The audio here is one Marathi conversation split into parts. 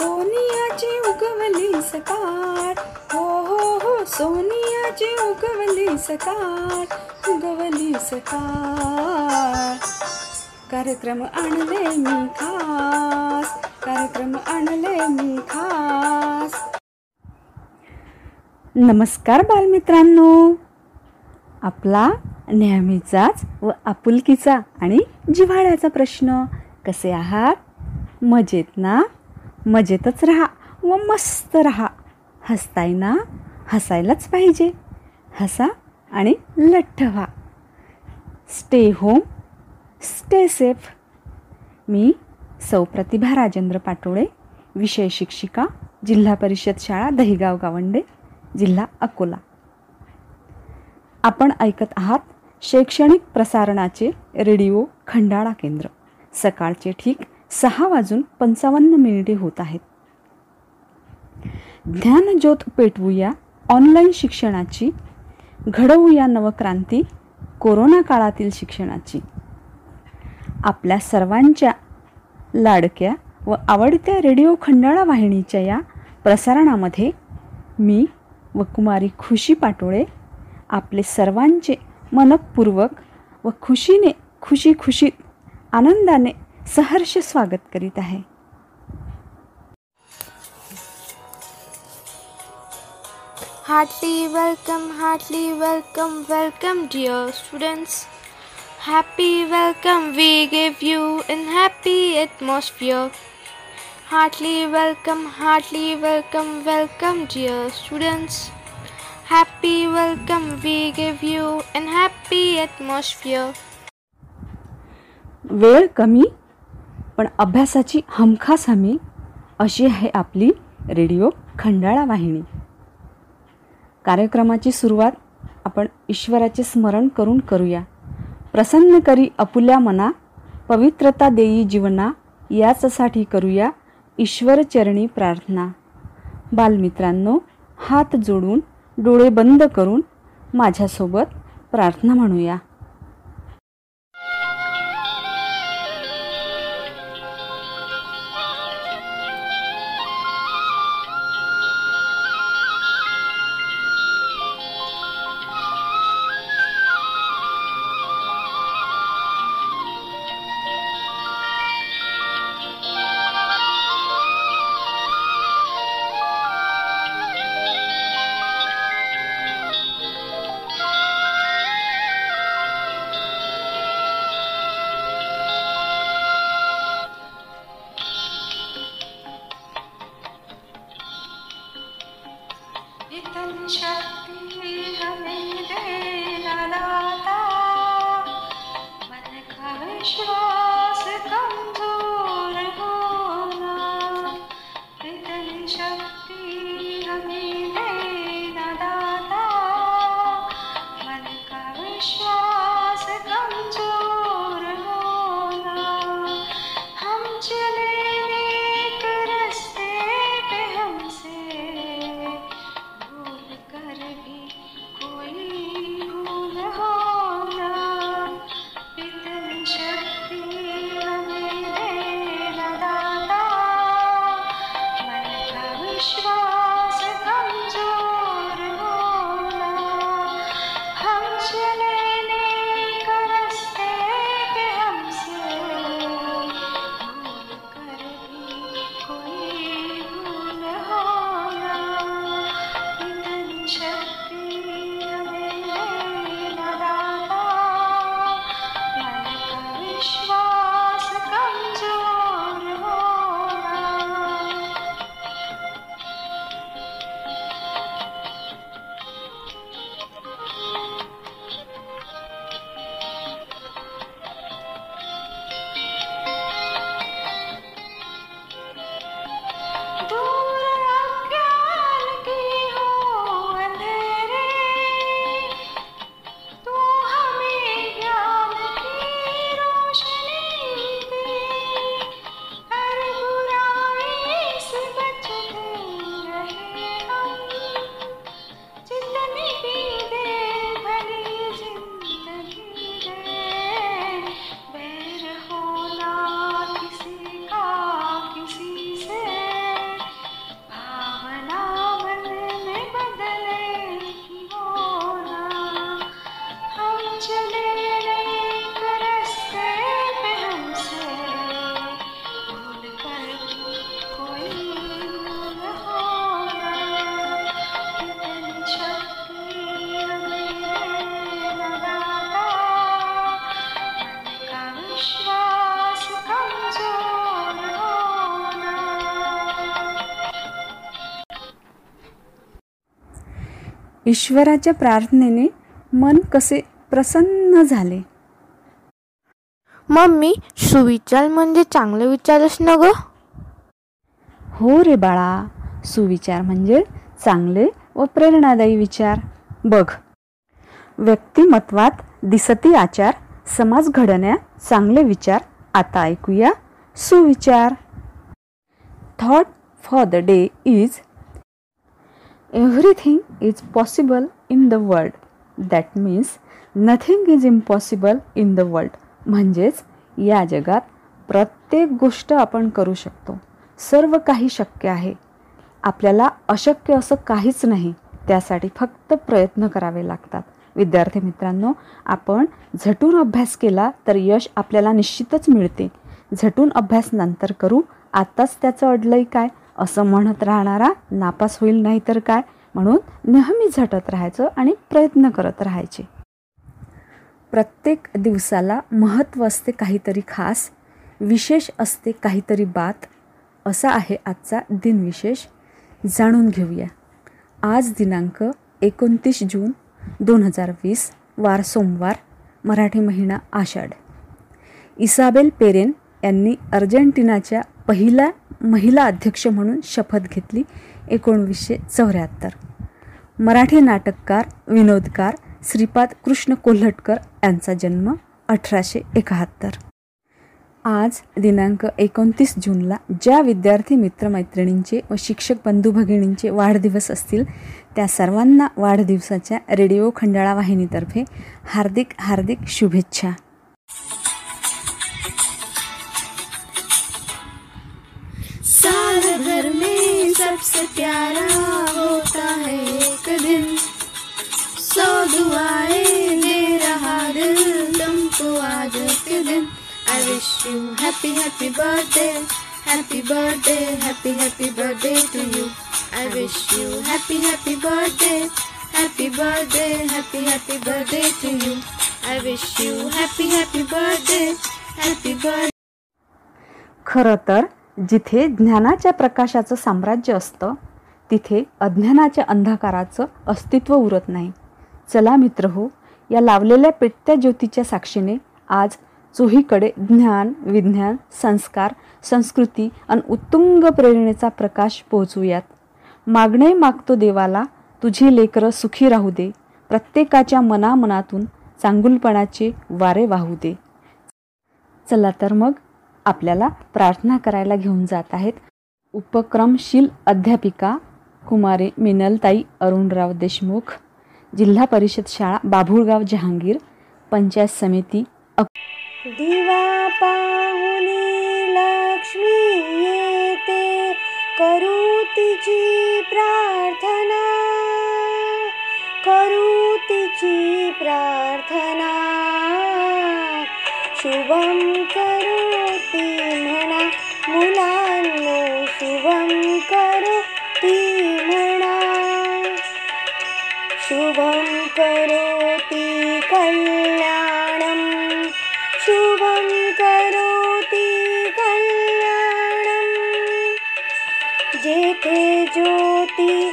सोनियाची उगवली सकाळ हो हो हो सोनियाची उगवली सकाळ उगवली सकाळ कार्यक्रम आणले मी खास. कार्यक्रम आणले मी खास. नमस्कार बालमित्रांनो. आपला नेहमीचाच व आपुलकीचा आणि जिव्हाळ्याचा प्रश्न. कसे आहात? मजेत ना? मजेतच राहा व मस्त राहा. हसताय ना? हसायलाच पाहिजे. हसा आणि लठ्ठ व्हा स्टे होम स्टे सेफ मी सौ प्रतिभा राजेंद्र पाटोळे विषय शिक्षिका जिल्हा परिषद शाळा दहिगाव गावंडे जिल्हा अकोला. आपण ऐकत आहात शैक्षणिक प्रसारणाचे रेडिओ खंडाळा केंद्र. सकाळचे ठीक सहा वाजून पंचावन्न मिनिटे होत आहेत. ज्ञानज्योत पेटवूया ऑनलाईन शिक्षणाची घडवूया नवक्रांती कोरोना काळातील शिक्षणाची. आपल्या सर्वांच्या लाडक्या व आवडत्या रेडिओ खंडाळा वाहिनीच्या या प्रसारणामध्ये मी व कुमारी खुशी पाटोळे आपले सर्वांचे मनपूर्वक व खुशीने खुशी खुशीत आनंदाने सहर्ष स्वागत करीत आहे Heartily welcome, heartily welcome, welcome, dear students. Happy welcome we give you in happy atmosphere. Heartily welcome, heartily welcome, welcome, dear students. Happy welcome we give you in happy atmosphere. वेळ कमी पण अभ्यासाची हमखास हमी अशी आहे आपली रेडिओ खंडाळा वाहिनी. कार्यक्रमाची सुरुवात आपण ईश्वराचे स्मरण करून करूया. प्रसन्न करी अपुल्या मना पवित्रता देई जीवना याचसाठी करूया ईश्वरचरणी प्रार्थना. बालमित्रांनो हात जोडून डोळे बंद करून माझ्यासोबत प्रार्थना म्हणूया. शीतल शक्ति हमें दे। ईश्वराच्या प्रार्थनेने मन कसे प्रसन्न झाले? मम्मी सुविचार म्हणजे चांगले विचारच ना ग? हो रे बाळा सुविचार म्हणजे चांगले व प्रेरणादायी विचार. बघ व्यक्तिमत्वात दिसती आचार समाज घडण्या चांगले विचार. आता ऐकूया सुविचार. Thought for the day is everything is possible in the world that means nothing is impossible in the world म्हणजेच या जगात प्रत्येक गोष्ट आपण करू शकतो. सर्व काही शक्य आहे. आपल्याला अशक्य असं काहीच नाही. त्यासाठी फक्त प्रयत्न करावे लागतात. विद्यार्थी मित्रांनो आपण झटून अभ्यास केला तर यश आपल्याला निश्चितच मिळते. झटून अभ्यास नंतर करू. आत्ताच त्याचं अडलंय काय? असं म्हणत राहणारा नापास होईल नाही तर काय? म्हणून नेहमी झटत राहायचं आणि प्रयत्न करत राहायचे. प्रत्येक दिवसाला महत्त्व असते काहीतरी खास विशेष असते काहीतरी बात असा आहे आजचा दिनविशेष जाणून घेऊया. आज दिनांक एकोणतीस जून दोन हजार वीस वार सोमवार मराठी महिना आषाढ. इसाबेल पेरेन यांनी अर्जेंटिनाच्या पहिल्या महिला अध्यक्ष म्हणून शपथ घेतली एकोणवीसशे चौऱ्याहत्तर. मराठी नाटककार विनोदकार श्रीपाद कृष्ण कोल्हटकर यांचा जन्म अठराशे एकाहत्तर. आज दिनांक एकोणतीस जूनला ज्या विद्यार्थी मित्रमैत्रिणींचे व शिक्षक बंधू भगिनींचे वाढदिवस असतील त्या सर्वांना वाढदिवसाच्या रेडिओ खंडाळा वाहिनीतर्फे हार्दिक हार्दिक शुभेच्छा. साल भर में सबसे प्यारा होता है एक दिन। सौ दुआएँ दे रहा दिल तुमको आज के दिन। I wish you happy happy birthday happy birthday happy happy birthday to you I wish you happy happy birthday happy birthday happy happy birthday to you I wish you happy happy birthday happy birthday खरं तर जिथे ज्ञानाच्या प्रकाशाचं साम्राज्य असतं तिथे अज्ञानाच्या अंधकाराचं अस्तित्व उरत नाही. चला मित्र हो या लावलेल्या पेटत्या ज्योतीच्या साक्षीने आज चोहीकडे ज्ञान विज्ञान संस्कार संस्कृती आणि उत्तुंग प्रेरणेचा प्रकाश पोहोचूयात. मागणे मागतो देवाला तुझी लेकरं सुखी राहू दे. प्रत्येकाच्या मनामनातून चांगुलपणाचे वारे वाहू दे. चला तर मग आपल्याला प्रार्थना करायला घेऊन जात आहेत. उपक्रमशील अध्यापिका कुमारी मिनलताई अरुणराव देशमुख जिल्हा परिषद शाळा बाभुळगाव जहांगीर पंचायत समिती दिवा पाहुनी लक्ष्मी येते करू तिची प्रार्थना. करू तिची प्रार्थना. शुभम करोति कल्याणं। शुभं करोति कल्याणं। जेथे ज्योती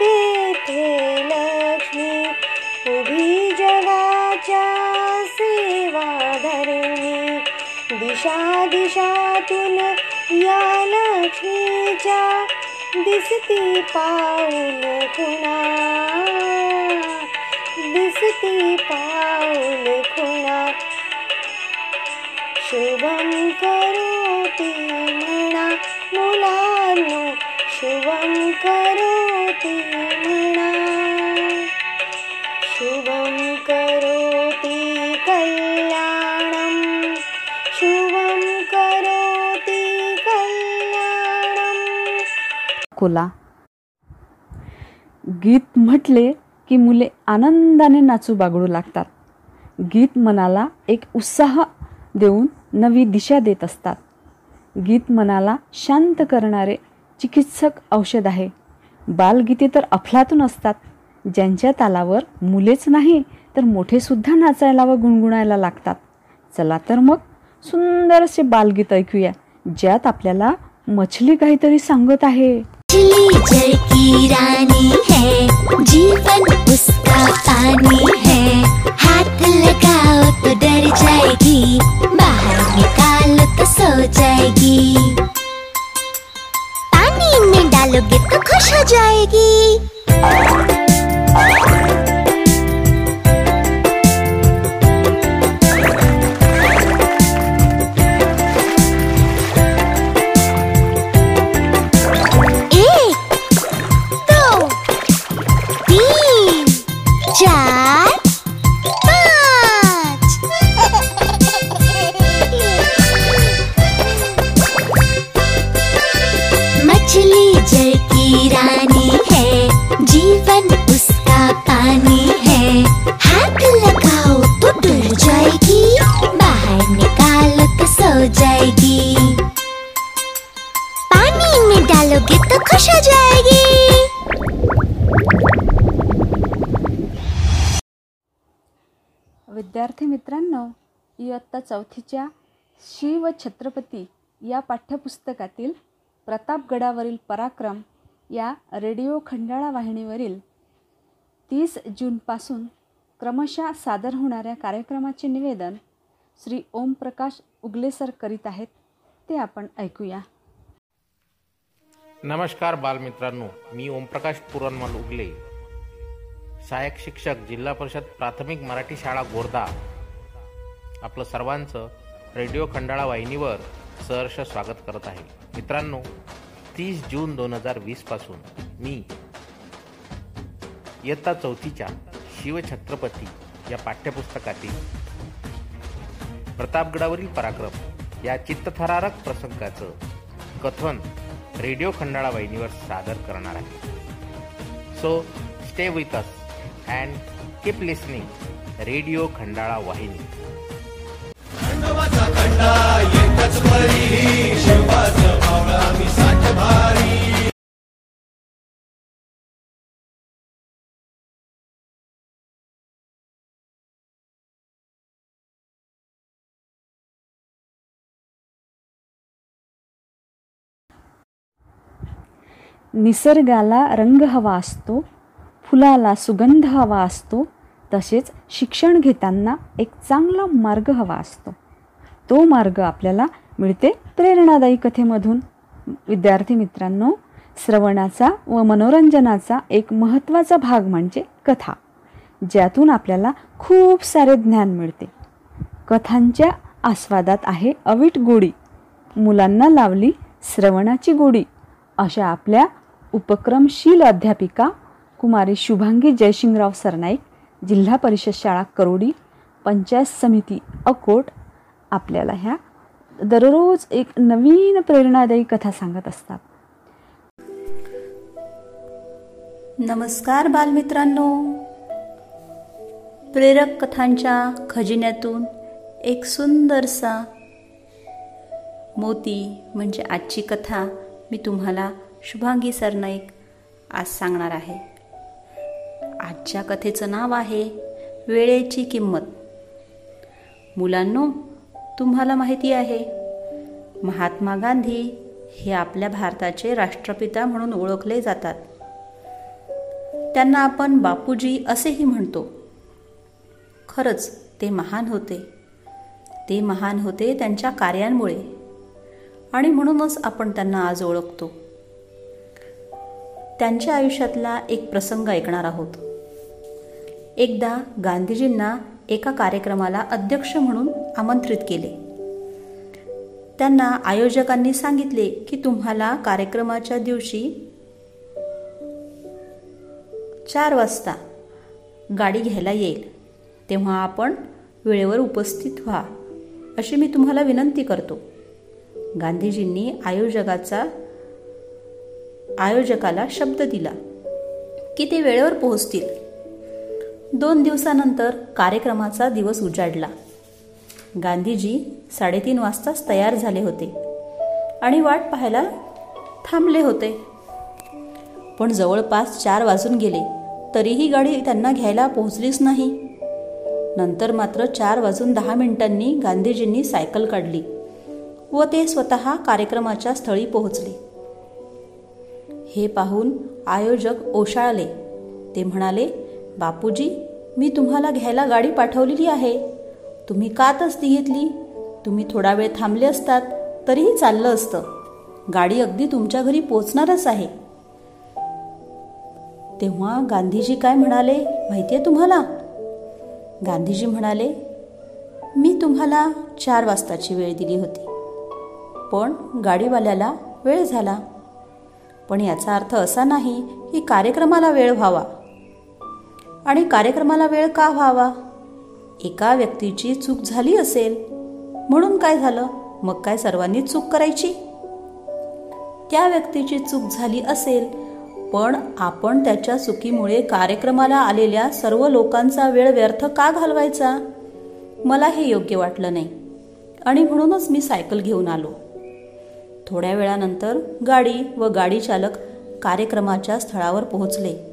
तेथे लक्ष्मी। उभी जगाच्या सेवा धरणी दिशा दिशातून या लक्ष्मीच्या दिसती पाऊल खुणा दिसती पाऊल खुणा. शुभम करोति म्हणा मुलांनो शुभम करोति म्हणा. शुभं करोति कल्याणं शुभं करोति कल्याणम. कुला. गीत म्हटले की मुले आनंदाने नाचू बागडू लागतात. गीत मनाला एक उत्साह देऊन नवी दिशा देत असतात. गीत मनाला शांत करणारे चिकित्सक औषध आहे. बालगीते तर अफलातून असतात. ज्यांच्या तालावर मुलेच नाही तर मोठेसुद्धा नाचायला व गुणगुणायला लागतात. चला तर मग सुंदर असे बालगीत ऐकूया ज्यात आपल्याला मछली काहीतरी सांगत आहे. मछली जल की रानी है। जीवन उसका पानी है। हाथ लगाओ तो डर जाएगी। बाहर निकालो तो सो जाएगी। पानी में डालोगे तो खुश हो जाएगी। इयत्ता चौथीच्या शिव छत्रपती या पाठ्यपुस्तकातील प्रतापगडावरील पराक्रम या रेडिओ खंडाळा वाहिनीवरील तीस जूनपासून क्रमशः सादर होणाऱ्या कार्यक्रमाचे निवेदन श्री ओमप्रकाश उगलेसर करीत आहेत ते आपण ऐकूया. नमस्कार बालमित्रांनो मी ओमप्रकाश पुरणमल उगले. सहाय्यक शिक्षक जिल्हा परिषद प्राथमिक मराठी शाळा गोर्धा आपलं सर्वांचं रेडिओ खंडाळा वाहिनीवर सहर्ष स्वागत करत आहे. मित्रांनो तीस जून दोन हजार वीसपासून मी इयत्ता चौथीच्या शिवछत्रपती या पाठ्यपुस्तकातील प्रतापगडावरील पराक्रम या चित्तथरारक प्रसंगाचं कथन रेडिओ खंडाळा वाहिनीवर सादर करणार आहे. So stay with us and keep listening radio Khandala वाहिनी. निसर्गाला रंग हवा असतो फुलाला सुगंध हवा असतो तसेच शिक्षण घेताना एक चांगला मार्ग हवा असतो. तो मार्ग आपल्याला मिळते प्रेरणादायी कथेमधून. विद्यार्थी मित्रांनो श्रवणाचा व मनोरंजनाचा एक महत्त्वाचा भाग म्हणजे कथा ज्यातून आपल्याला खूप सारे ज्ञान मिळते. कथांच्या आस्वादात आहे अवीट गोडी मुलांना लावली श्रवणाची गोडी अशा आपल्या उपक्रमशील अध्यापिका कुमारी शुभांगी जयशिंगराव सरनाईक जिल्हा परिषद शाळा करोडी पंचायत समिती अकोट आपल्याला ह्या दररोज एक नवीन प्रेरणादायी कथा सांगत असतात. नमस्कार बालमित्रांनो. प्रेरक कथांच्या खजिन्यातून एक सुंदरसा मोती म्हणजे आजची कथा मी तुम्हाला शुभांगी सरनाईक आज सांगणार आहे. आजच्या कथेचं नाव आहे वेळेची किंमत. मुलांनो तुम्हाला माहिती आहे. महात्मा गांधी हे आपल्या भारताचे राष्ट्रपिता म्हणून ओळखले जातात. त्यांना आपण बापूजी असेही म्हणतो. खरंच ते महान होते. ते महान होते त्यांच्या कार्यांमुळे. आणि म्हणूनच आपण त्यांना आज ओळखतो. त्यांच्या आयुष्यातला एक प्रसंग ऐकणार आहोत. एकदा गांधीजींना एका कार्यक्रमाला अध्यक्ष म्हणून आमंत्रित केले. त्यांना आयोजकांनी सांगितले की तुम्हाला कार्यक्रमाच्या दिवशी चार वाजता गाडी घ्यायला येईल. तेव्हा आपण वेळेवर उपस्थित व्हा अशी मी तुम्हाला विनंती करतो. गांधीजींनी आयोजकाचा आयोजकाला शब्द दिला की ते वेळेवर पोहोचतील. दोन दिवसानंतर कार्यक्रमाचा दिवस उजाडला. गांधीजी साडेतीन वाजताच तयार झाले होते आणि वाट पाहायला थांबले होते. पण जवळपास चार वाजून गेले तरीही गाडी त्यांना घ्यायला पोहोचलीच नाही. नंतर मात्र चार वाजून दहा मिनिटांनी गांधीजींनी सायकल काढली व ते स्वतः कार्यक्रमाच्या स्थळी पोहोचले. हे पाहून आयोजक ओशाळले. ते म्हणाले बापूजी मी तुम्हाला घ्यायला गाडी पाठवलेली आहे. तुम्ही का तसदी घेतली तुम्ही थोडा वेळ थांबले असतात तरीही चाललं असतं. गाडी अगदी तुमच्या घरी पोचणारच आहे. तेव्हा गांधीजी काय म्हणाले माहिती आहे तुम्हाला? गांधीजी म्हणाले मी तुम्हाला चार वाजताची वेळ दिली होती. पण गाडीवाल्याला वेळ झाला. पण याचा अर्थ असा नाही की कार्यक्रमाला वेळ व्हावा. आणि कार्यक्रमाला वेळ का व्हावा? एका व्यक्तीची चूक झाली असेल. म्हणून काय झालं? मग काय सर्वांनी चूक करायची? त्या व्यक्तीची चूक झाली असेल पण आपण त्याच्या चुकीमुळे कार्यक्रमाला आलेल्या सर्व लोकांचा वेळ व्यर्थ का घालवायचा? मला हे योग्य वाटलं नाही. आणि म्हणूनच मी सायकल घेऊन आलो. थोड्या वेळानंतर गाडी व गाडी चालक कार्यक्रमाच्या स्थळावर पोहोचले.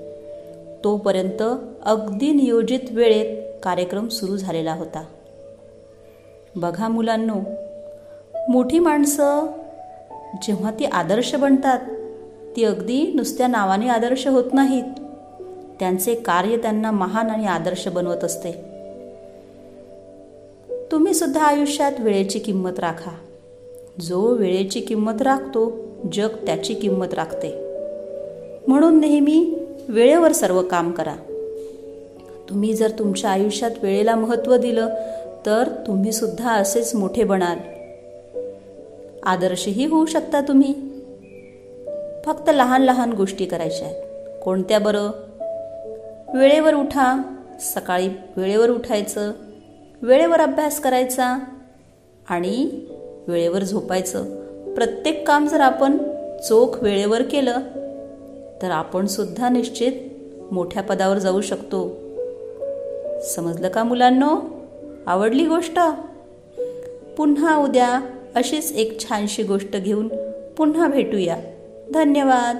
तोपर्यंत अगदी नियोजित वेळेत कार्यक्रम सुरू झालेला होता. बघा मुलांनो मोठी माणसं जेव्हा ती आदर्श बनतात ती अगदी नुसत्या नावाने आदर्श होत नाहीत. त्यांचे कार्य त्यांना महान आणि आदर्श बनवत असते. तुम्ही सुद्धा आयुष्यात वेळेची किंमत राखा. जो वेळेची किंमत राखतो जग त्याची किंमत राखते. म्हणून नेहमी वेळेवर सर्व काम करा. तुम्ही जर तुमच्या आयुष्यात वेळेला महत्त्व दिलं तर तुम्ही सुद्धा असेच मोठे बनाल. आदर्शही होऊ शकता तुम्ही. फक्त लहान लहान गोष्टी करायच्या आहेत. कोणत्या बरं? वेळेवर उठा. सकाळी वेळेवर उठायचं. वेळेवर अभ्यास करायचा. आणि वेळेवर झोपायचं. प्रत्येक काम जर आपण चोख वेळेवर केलं तर आपण सुद्धा निश्चित मोठ्या पदावर जाऊ शकतो. समजलं का मुलांनो? आवडली गोष्ट? पुन्हा उद्या अशीच एक छानशी गोष्ट घेऊन पुन्हा भेटूया. धन्यवाद.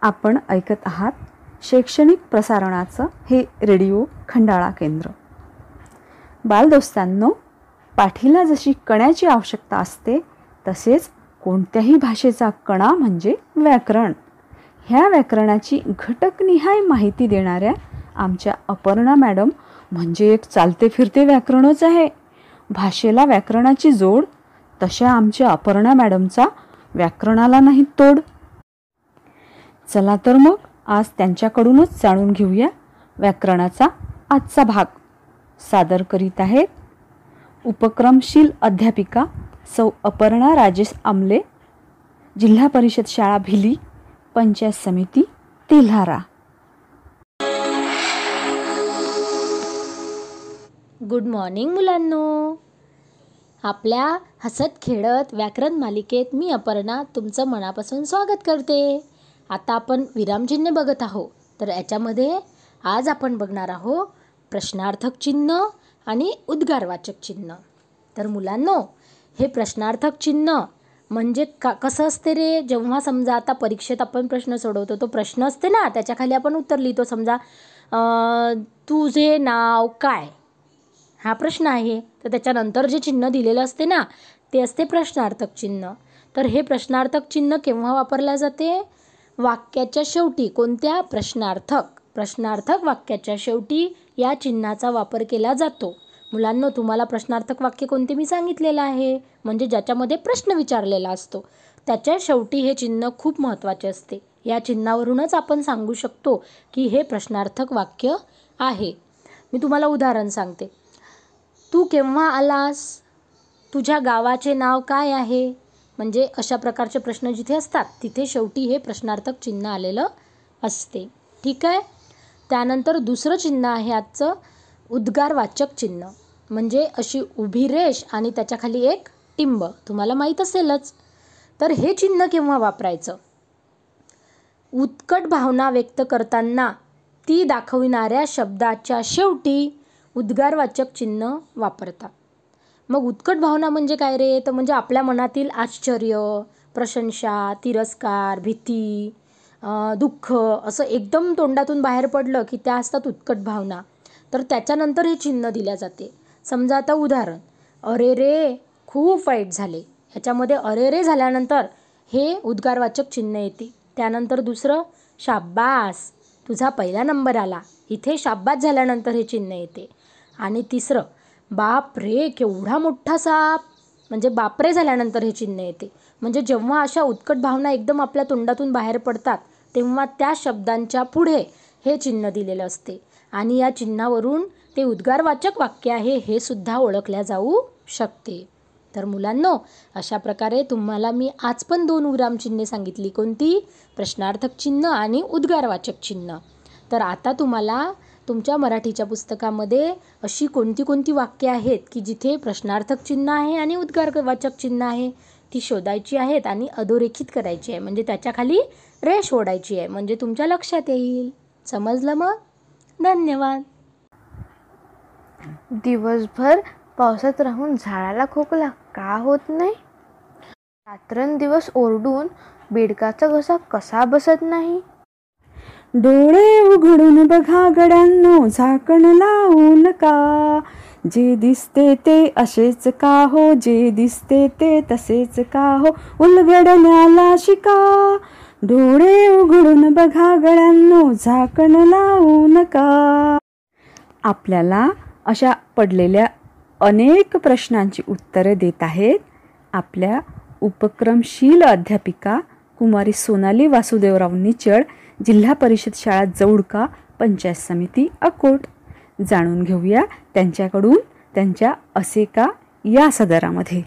आपण ऐकत आहात शैक्षणिक प्रसारणाचं हे रेडिओ खंडाळा केंद्र. बालदोस्तांनो पाठीला जशी कण्याची आवश्यकता असते तसेच कोणत्याही भाषेचा कणा म्हणजे व्याकरण. ह्या व्याकरणाची घटकनिहाय माहिती देणाऱ्या आमच्या अपर्णा मॅडम म्हणजे एक चालते फिरते व्याकरणच आहे. भाषेला व्याकरणाची जोड तशा आमच्या अपर्णा मॅडमचा व्याकरणाला नाही तोड. चला तर मग आज त्यांच्याकडूनच जाणून घेऊया व्याकरणाचा आजचा भाग. सादर करीत आहेत उपक्रमशील अध्यापिका सौ अपर्णा राजेश आमले जिल्हा परिषद शाळा भिली पंचायत समिती तेल्हारा. गुड मॉर्निंग मुलांनो. आपल्या हसत खेळत व्याकरण मालिकेत मी अपर्णा तुमचं मनापासून स्वागत करते. आता आपण विरामचिन्ह बघत आहो तर याच्यामध्ये आज आपण बघणार आहोत प्रश्नार्थक चिन्ह आणि उद्गारवाचक चिन्ह. तर मुलांनो हे प्रश्नार्थक चिन्ह म्हणजे का कसं असते रे? जेव्हा समजा आता परीक्षेत आपण प्रश्न सोडवतो तो प्रश्न असते ना त्याच्याखाली आपण उत्तर लिहितो. समजा तुझे नाव काय? हा प्रश्न आहे. तर त्याच्यानंतर जे चिन्ह दिलेलं असते ना ते असते प्रश्नार्थक चिन्ह. तर हे प्रश्नार्थक चिन्ह केव्हा वापरल्या जाते? वाक्याच्या शेवटी. कोणत्या? प्रश्नार्थक. प्रश्नार्थक वाक्याच्या शेवटी या चिन्हाचा वापर केला जातो. मुलांनो तुम्हाला प्रश्नार्थक वाक्य कोणते मी सांगितलेलं आहे? म्हणजे ज्याच्यामध्ये प्रश्न विचारलेला असतो. त्याच्या शेवटी हे चिन्ह खूप महत्त्वाचे असते. या चिन्हावरूनच आपण सांगू शकतो की हे प्रश्नार्थक वाक्य आहे. मी तुम्हाला उदाहरण सांगते. तू केव्हा आलास? तुझ्या गावाचे नाव काय आहे? म्हणजे अशा प्रकारचे प्रश्न जिथे असतात तिथे शेवटी हे प्रश्नार्थक चिन्ह आलेलं असते. ठीक आहे? त्यानंतर दुसरं चिन्ह आहे आजचं उद्गारवाचक चिन्ह. म्हणजे अशी उभी रेष आणि त्याच्याखाली एक टिंब. तुम्हाला माहीत असेलच. तर हे चिन्ह केव्हा वापरायचं? उत्कट भावना व्यक्त करताना ती दाखविणाऱ्या शब्दाच्या शेवटी उद्गारवाचक चिन्ह वापरतात. मग उत्कट भावना म्हणजे काय रे? तर म्हणजे आपल्या मनातील आश्चर्य प्रशंसा तिरस्कार भीती दुःख असं एकदम तोंडातून बाहेर पडलं की त्या असतात उत्कट भावना. तर त्याच्यानंतर हे चिन्ह दिल्या जाते. समजा आता उदाहरण अरे रे खूप वाईट झाले. ह्याच्यामध्ये अरे रे झाल्यानंतर हे उद्गारवाचक चिन्ह येते. त्यानंतर दुसरं शाब्बास तुझा पहिला नंबर आला. इथे शाब्बास झाल्यानंतर हे चिन्ह येते. आणि तिसरं बाप रे केवढा मोठा साप. म्हणजे बापरे झाल्यानंतर हे चिन्ह येते. म्हणजे जेव्हा अशा उत्कट भावना एकदम आपल्या तोंडातून बाहेर पडतात तेव्हा त्या शब्दांच्या पुढे हे चिन्ह दिलेलं असते. आणि या चिन्हावरून ते उद्गारवाचक वाक्य आहे हे सुद्धा ओळखल्या जाऊ शकते. तर मुलांनो अशा प्रकारे तुम्हाला मी आज पण दोन विरामचिन्हे सांगितली. कोणती? प्रश्नार्थक चिन्ह आणि उद्गारवाचक चिन्ह. तर आता तुम्हाला तुमच्या मराठीच्या पुस्तकामध्ये अशी कोणती कोणती वाक्य आहेत की जिथे प्रश्नार्थक चिन्ह आहे आणि उद्गारवाचक चिन्ह आहे ती शोधायची आहेत आणि अधोरेखित करायची आहे. म्हणजे त्याच्याखाली रेष ओढायची आहे. म्हणजे तुमच्या लक्षात येईल. समजलं मग? धन्यवाद. दिवसभर पावसात राहून झाडाला खोकला का होत नाही? रात्रंदिवस ओरडून बेडकाचा घसा कसा बसत नाही? डोळे उघडून बघा गड्यांनो झाकण लावू नका जे दिसते ते असेच का हो? जे दिसते ते तसेच का हो? उलगडण्याला शिका. डोळे उघडून बघा गड्यांनो झाकण लावू नका आपल्याला अशा पडलेल्या अनेक प्रश्नांची उत्तरे देत आहेत आपल्या उपक्रमशील अध्यापिका कुमारी सोनाली वासुदेवराव निचळ जिल्हा परिषद शाळा जवळका पंचायत समिती अकोट. जाणून घेऊया त्यांच्याकडून त्यांच्या असे का या सदरामध्ये.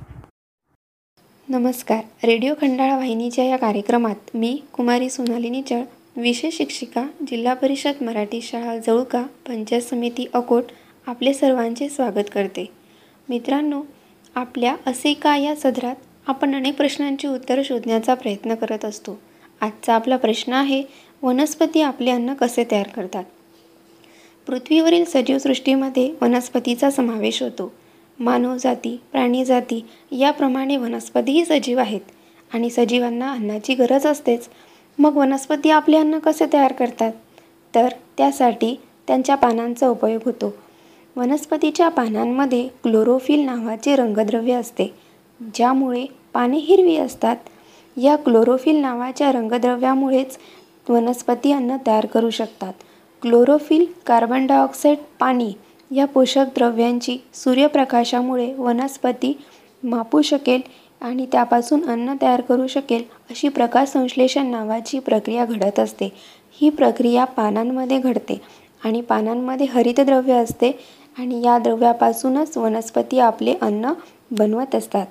नमस्कार. रेडिओ खंडाळा वाहिनीच्या या कार्यक्रमात मी कुमारी सोनाली निचळ विषय शिक्षिका जिल्हा परिषद मराठी शाळा जवळका पंचायत समिती अकोट आपले सर्वांचे स्वागत करते. मित्रांनो आपल्या असे का या सदरात आपण अनेक प्रश्नांची उत्तरं शोधण्याचा प्रयत्न करत असतो. आजचा आपला प्रश्न आहे वनस्पती आपले अन्न कसे तयार करतात? पृथ्वीवरील सजीवसृष्टीमध्ये वनस्पतीचा समावेश होतो. मानवजाती प्राणीजाती याप्रमाणे वनस्पतीही सजीव आहेत आणि सजीवांना अन्नाची गरज असतेच. मग वनस्पती आपले अन्न कसे तयार करतात? तर त्यासाठी त्यांच्या पानांचा उपयोग होतो. वनस्पतीच्या पानांमध्ये क्लोरोफिल नावाचे रंगद्रव्य असते ज्यामुळे पाने हिरवी असतात. या क्लोरोफिल नावाच्या रंगद्रव्यामुळेच वनस्पती अन्न तयार करू शकतात. क्लोरोफिल कार्बन डायऑक्साईड पाणी या पोषक द्रव्यांची सूर्यप्रकाशामुळे वनस्पती मापू शकेल आणि त्यापासून अन्न तयार करू शकेल अशी प्रकाश संश्लेषण नावाची प्रक्रिया घडत असते. ही प्रक्रिया पानांमध्ये घडते आणि पानांमध्ये हरितद्रव्य असते आणि या द्रव्यापासूनच वनस्पती आपले अन्न बनवत असतात.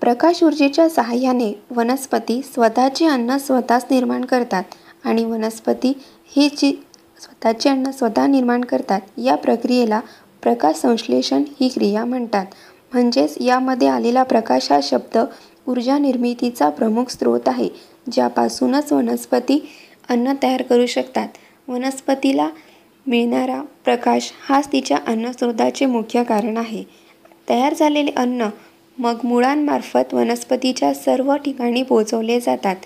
प्रकाश ऊर्जेच्या सहाय्याने वनस्पती स्वतःचे अन्न स्वतःच निर्माण करतात आणि वनस्पती ही जी स्वतःचे अन्न स्वतः निर्माण करतात या प्रक्रियेला प्रकाश संश्लेषण ही क्रिया म्हणतात. म्हणजेच यामध्ये आलेला प्रकाश हा शब्द ऊर्जा निर्मितीचा प्रमुख स्रोत आहे ज्यापासूनच वनस्पती अन्न तयार करू शकतात. वनस्पतीला मिळणारा प्रकाश हाच तिच्या अन्नस्रोताचे मुख्य कारण आहे. तयार झालेले अन्न मग मुळांमार्फत वनस्पतीच्या सर्व ठिकाणी पोचवले जातात.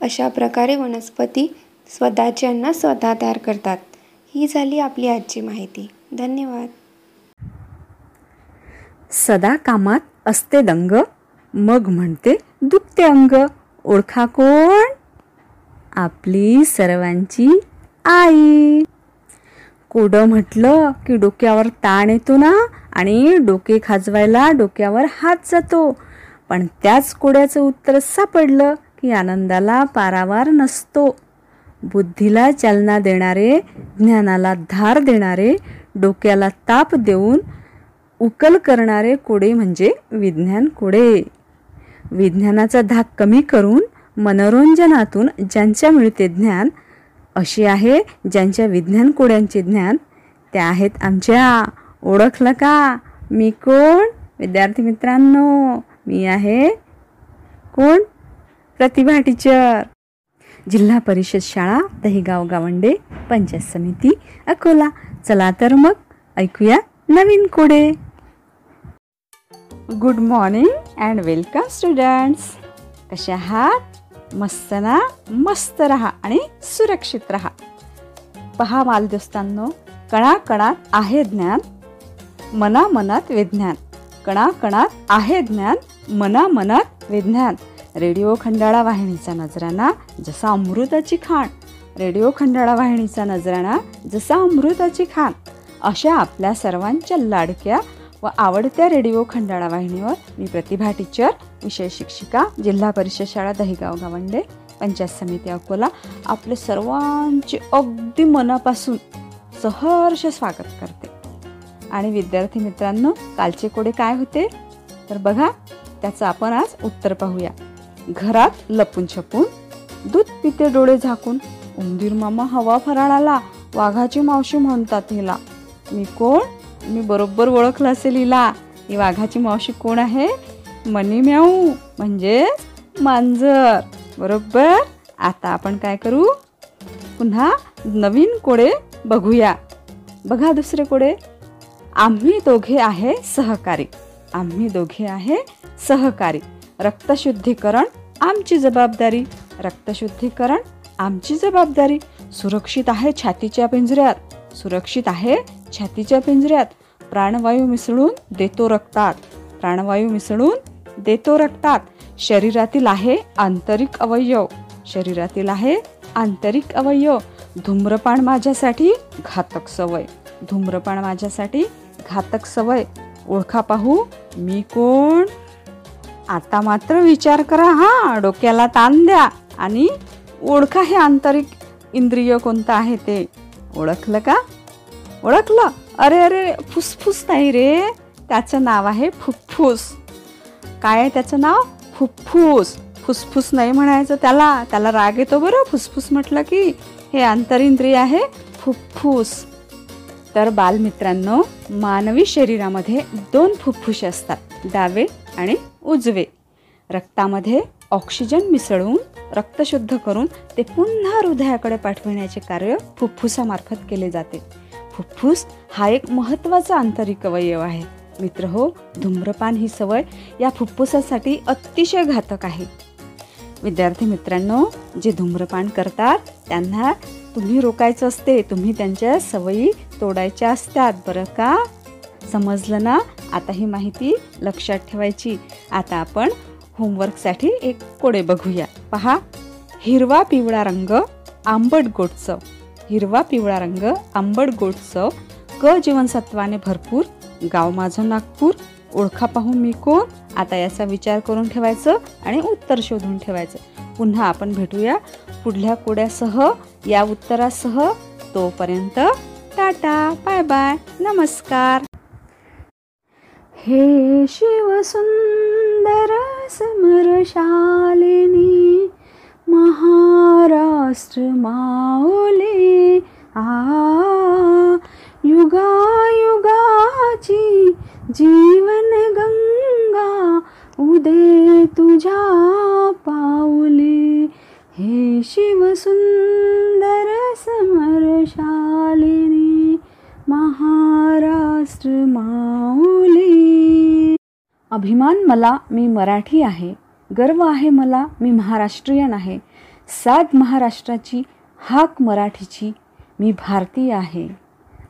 अशा प्रकारे वनस्पती स्वतःचे अन्न स्वतः तयार करतात. ही झाली आपली आजची माहिती. धन्यवाद. सदा कामात असते दंग मग म्हणते दुखते अंग. ओळखा कोण? आपली सर्वांची आई. कोडं म्हटलं की डोक्यावर ताण येतो ना आणि डोके खाजवायला डोक्यावर हात जातो. पण त्याच कोड्याचं उत्तर सापडलं की आनंदाला पारावार नसतो. बुद्धीला चालना देणारे ज्ञानाला धार देणारे डोक्याला ताप देऊन उकल करणारे कोडे म्हणजे विज्ञान कोडे. विज्ञानाचा धाक कमी करून मनोरंजनातून ज्यांच्या मिळते ज्ञान अशी आहे ज्यांच्या विज्ञान कोड्यांचे ज्ञान. त्या आहेत आमच्या. ओळखलं का? मी कोण? विद्यार्थी मित्रांनो मी आहे कोण? प्रतिभा टीचर. जिल्हा परिषद शाळा दहिगाव गावंडे पंचायत समिती अकोला. चला तर मग ऐकूया नवीन कोडे. Good morning and welcome students. कशा आहात? मस्त ना मस्त रहा आणि सुरक्षित रहा. पहा मालदोस्तांनो कणाकणात आहे ज्ञान मनामनात विज्ञान. कणाकणात आहे ज्ञान मनामनात विज्ञान. रेडिओ खंडाळा वाहिनीचा नजराणा जसा अमृताची खाण. रेडिओ खंडाळा वाहिनीचा नजराणा जसा अमृताची खाण. अशा आपल्या सर्वांच्या लाडक्या व आवडत्या रेडिओ खंडाळा वाहिनीवर मी प्रतिभा टीचर विषय शिक्षिका जिल्हा परिषद शाळा दहिगाव गावंडे पंचायत समिती अकोला. आपले सर्वांचे अगदी मनापासून सहर्ष स्वागत करते. आणि विद्यार्थी मित्रांनो कालचे कोडे काय होते? तर बघा त्याचं आपण आज उत्तर पाहूया. घरात लपून छपून दूध पिते डोळे झाकून उंदीर मामा हवा फराळाला वाघाची मावशी म्हणतात हिला. मी कोण? मी बरोबर ओळखलं असेल हिला. ही वाघाची मावशी कोण आहे? मनी म्याऊ म्हणजे मांजर. बरोबर? आता आपण काय करू? पुन्हा नवीन कोडे बघूया. बघा दुसरे कोडे. आम्ही दोघे आहे सहकारी. आम्ही दोघे आहे सहकारी. रक्तशुद्धीकरण आमची जबाबदारी. रक्तशुद्धीकरण आमची जबाबदारी. सुरक्षित आहे छातीच्या पिंजऱ्यात. सुरक्षित आहे छातीच्या पिंजऱ्यात. प्राणवायू मिसळून देतो रक्तात. प्राणवायू मिसळून देतो रक्तात शरीरातील आहे आंतरिक अवयव. शरीरातील आहे आंतरिक अवयव. धूम्रपान माझ्यासाठी घातक सवय. धूम्रपान माझ्यासाठी घातक सवय. ओळखा पाहू मी कोण? आता मात्र विचार करा हा डोक्याला ताण द्या. आणि ओळखा हे आंतरिक इंद्रिय कोणतं आहे ते. ओळखलं का? ओळखलं. अरे अरे फुसफुस नाही रे. त्याचं नाव आहे फुफ्फुस. काय आहे त्याचं नाव? फुफ्फूस. फुसफुस नाही म्हणायचं त्याला. त्याला राग येतो बरं. फुसफुस म्हटलं की हे आंतरिंद्रिय आहे फुफ्फुस. तर बालमित्रांनो मानवी शरीरामध्ये दोन फुफ्फुसे असतात डावे आणि उजवे. रक्तामध्ये ऑक्सिजन मिसळून रक्त शुद्ध करून ते पुन्हा हृदयाकडे पाठविण्याचे कार्य फुफ्फुसामार्फत केले जाते. फुफ्फुस हा एक महत्त्वाचा आंतरिक अवयव आहे. मित्र हो धूम्रपान ही सवय या फुफ्फुसासाठी अतिशय घातक आहे. विद्यार्थी मित्रांनो जे धूम्रपान करतात त्यांना तुम्ही रोकायचं असते तुम्ही त्यांच्या सवयी तोडायच्या असतात बरं का? समजलं ना? आता ही माहिती लक्षात ठेवायची. आता आपण होमवर्कसाठी एक कोडे बघूया. पहा हिरवा पिवळा रंग आंबट गोड चव हिरवा पिवळा रंग आंबट गोड चव क जीवनसत्वाने भरपूर गाव माझं नागपूर. ओळखा पाहून मी कोण? आता याचा विचार करून ठेवायचं आणि उत्तर शोधून ठेवायचं. पुन्हा आपण भेटूया पुढल्या कोड्यासह. या उत्तरासह. तोपर्यंत टाटा बाय बाय नमस्कार. हे शिवसुंदर समरशालिनी महाराष्ट्र माऊली. आ युगायुगाची जीवन गंगा उदे तुझ्या पाऊली. हे शिवसुंदर समरशालिनी महाराष्ट्र माऊली. अभिमान मला मी मराठी आहे गर्व आहे मला मी महाराष्ट्रीयन आहे. सात महाराष्ट्राची हाक मराठीची मी भारतीय आहे.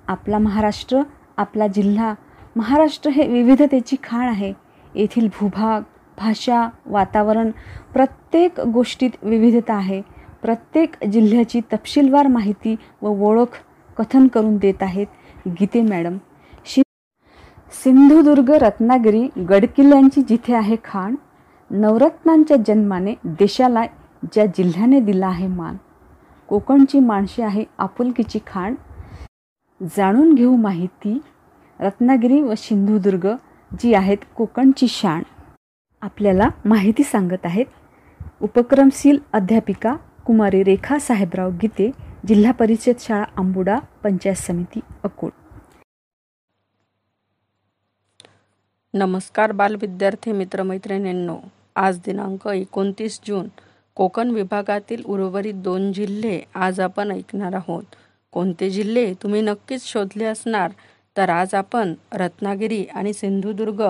आपला महाराष्ट्र आपला जिल्हा. महाराष्ट्र हे विविधतेची खाण आहे. येथील भूभाग भाषा वातावरण प्रत्येक गोष्टीत विविधता आहे. प्रत्येक जिल्ह्याची तपशीलवार माहिती व ओळख कथन करून देत आहेत गीते मॅडम. शि सिंधुदुर्ग रत्नागिरी गडकिल्ल्यांची जिथे आहे खाण नवरत्नांच्या जन्माने देशाला ज्या जिल्ह्याने दिला आहे मान कोकणची माणशी आहे आपुलकीची खाण जाणून घेऊ माहिती रत्नागिरी व सिंधुदुर्ग जी आहेत कोकणची शाण आपल्याला माहिती सांगत आहेत उपक्रमशील अध्यापिका कुमारी रेखा साहेबराव गीते जिल्हा परिषद शाळा आंबुडा पंचायत समिती अकोट. नमस्कार बालविद्यार्थी मित्रमैत्रिणींनो. आज दिनांक एकोणतीस जून कोकण विभागातील उर्वरित दोन जिल्हे आज आपण ऐकणार आहोत. कोणते जिल्हे तुम्ही नक्कीच शोधले असणार तर आज आपण रत्नागिरी आणि सिंधुदुर्ग